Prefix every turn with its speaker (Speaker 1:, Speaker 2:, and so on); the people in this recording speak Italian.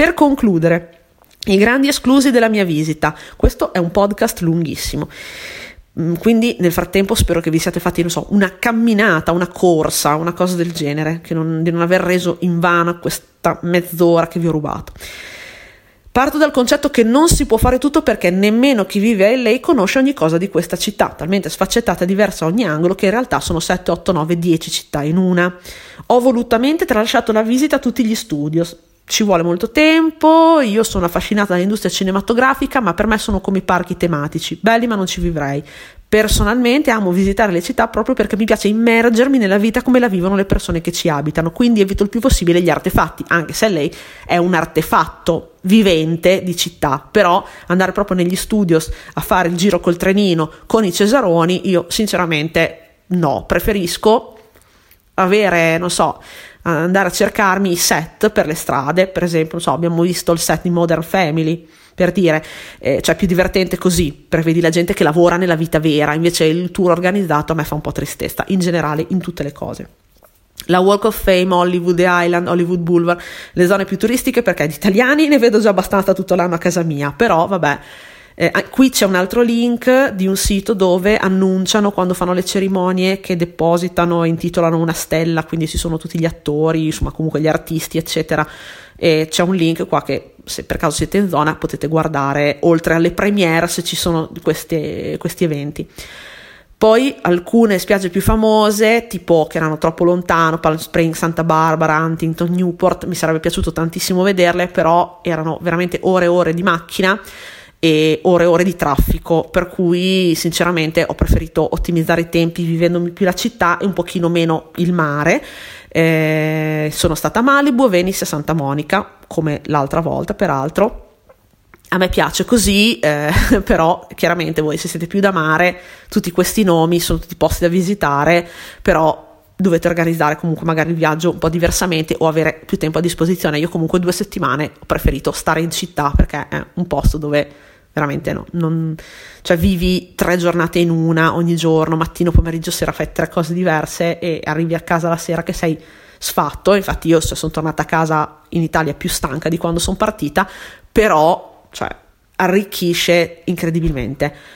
Speaker 1: Per concludere, i grandi esclusi della mia visita. Questo è un podcast lunghissimo. Mm, quindi nel frattempo spero che vi siate fatti, non so, una camminata, una corsa, una cosa del genere, non, di non aver reso in vano questa mezz'ora che vi ho rubato. Parto dal concetto che non si può fare tutto perché nemmeno chi vive a LA conosce ogni cosa di questa città, talmente sfaccettata e diversa a ogni angolo che in realtà sono 7, 8, 9, 10 città in una. Ho volutamente tralasciato la visita a tutti gli studios, ci vuole molto tempo, io sono affascinata dall'industria cinematografica, ma per me sono come i parchi tematici, belli ma non ci vivrei. Personalmente amo visitare le città proprio perché mi piace immergermi nella vita come la vivono le persone che ci abitano, quindi evito il più possibile gli artefatti, anche se lei è un artefatto vivente di città, però andare proprio negli studios a fare il giro col trenino con i cesaroni, io sinceramente no, preferisco avere, non so, andare a cercarmi i set per le strade, per esempio, so, abbiamo visto il set di Modern Family, per dire, eh, cioè più divertente così, prevedi la gente che lavora nella vita vera, invece il tour organizzato a me fa un po' tristezza, in generale, in tutte le cose. La Walk of Fame, Hollywood Island, Hollywood Boulevard, le zone più turistiche perché di italiani ne vedo già abbastanza tutto l'anno a casa mia, però vabbè, eh, qui c'è un altro link di un sito dove annunciano quando fanno le cerimonie che depositano e intitolano una stella, quindi ci sono tutti gli attori, insomma comunque gli artisti, eccetera. E c'è un link qua che se per caso siete in zona potete guardare oltre alle premiere se ci sono queste, questi eventi. Poi alcune spiagge più famose, tipo che erano troppo lontano, Palm Springs, Santa Barbara, Huntington, Newport, mi sarebbe piaciuto tantissimo vederle, però erano veramente ore e ore di macchina e ore e ore di traffico, per cui sinceramente ho preferito ottimizzare i tempi vivendomi più la città e un pochino meno il mare. Eh, sono stata a Malibu, Venice e Santa Monica, come l'altra volta peraltro. A me piace così, eh, però chiaramente voi se siete più da mare, tutti questi nomi sono tutti posti da visitare, però dovete organizzare comunque magari il viaggio un po' diversamente o avere più tempo a disposizione. Io comunque due settimane ho preferito stare in città perché è un posto dove veramente no, non, cioè vivi tre giornate in una ogni giorno, mattino, pomeriggio, sera, fai tre cose diverse e arrivi a casa la sera che sei sfatto, infatti io sono tornata a casa in Italia più stanca di quando sono partita, però cioè, arricchisce incredibilmente.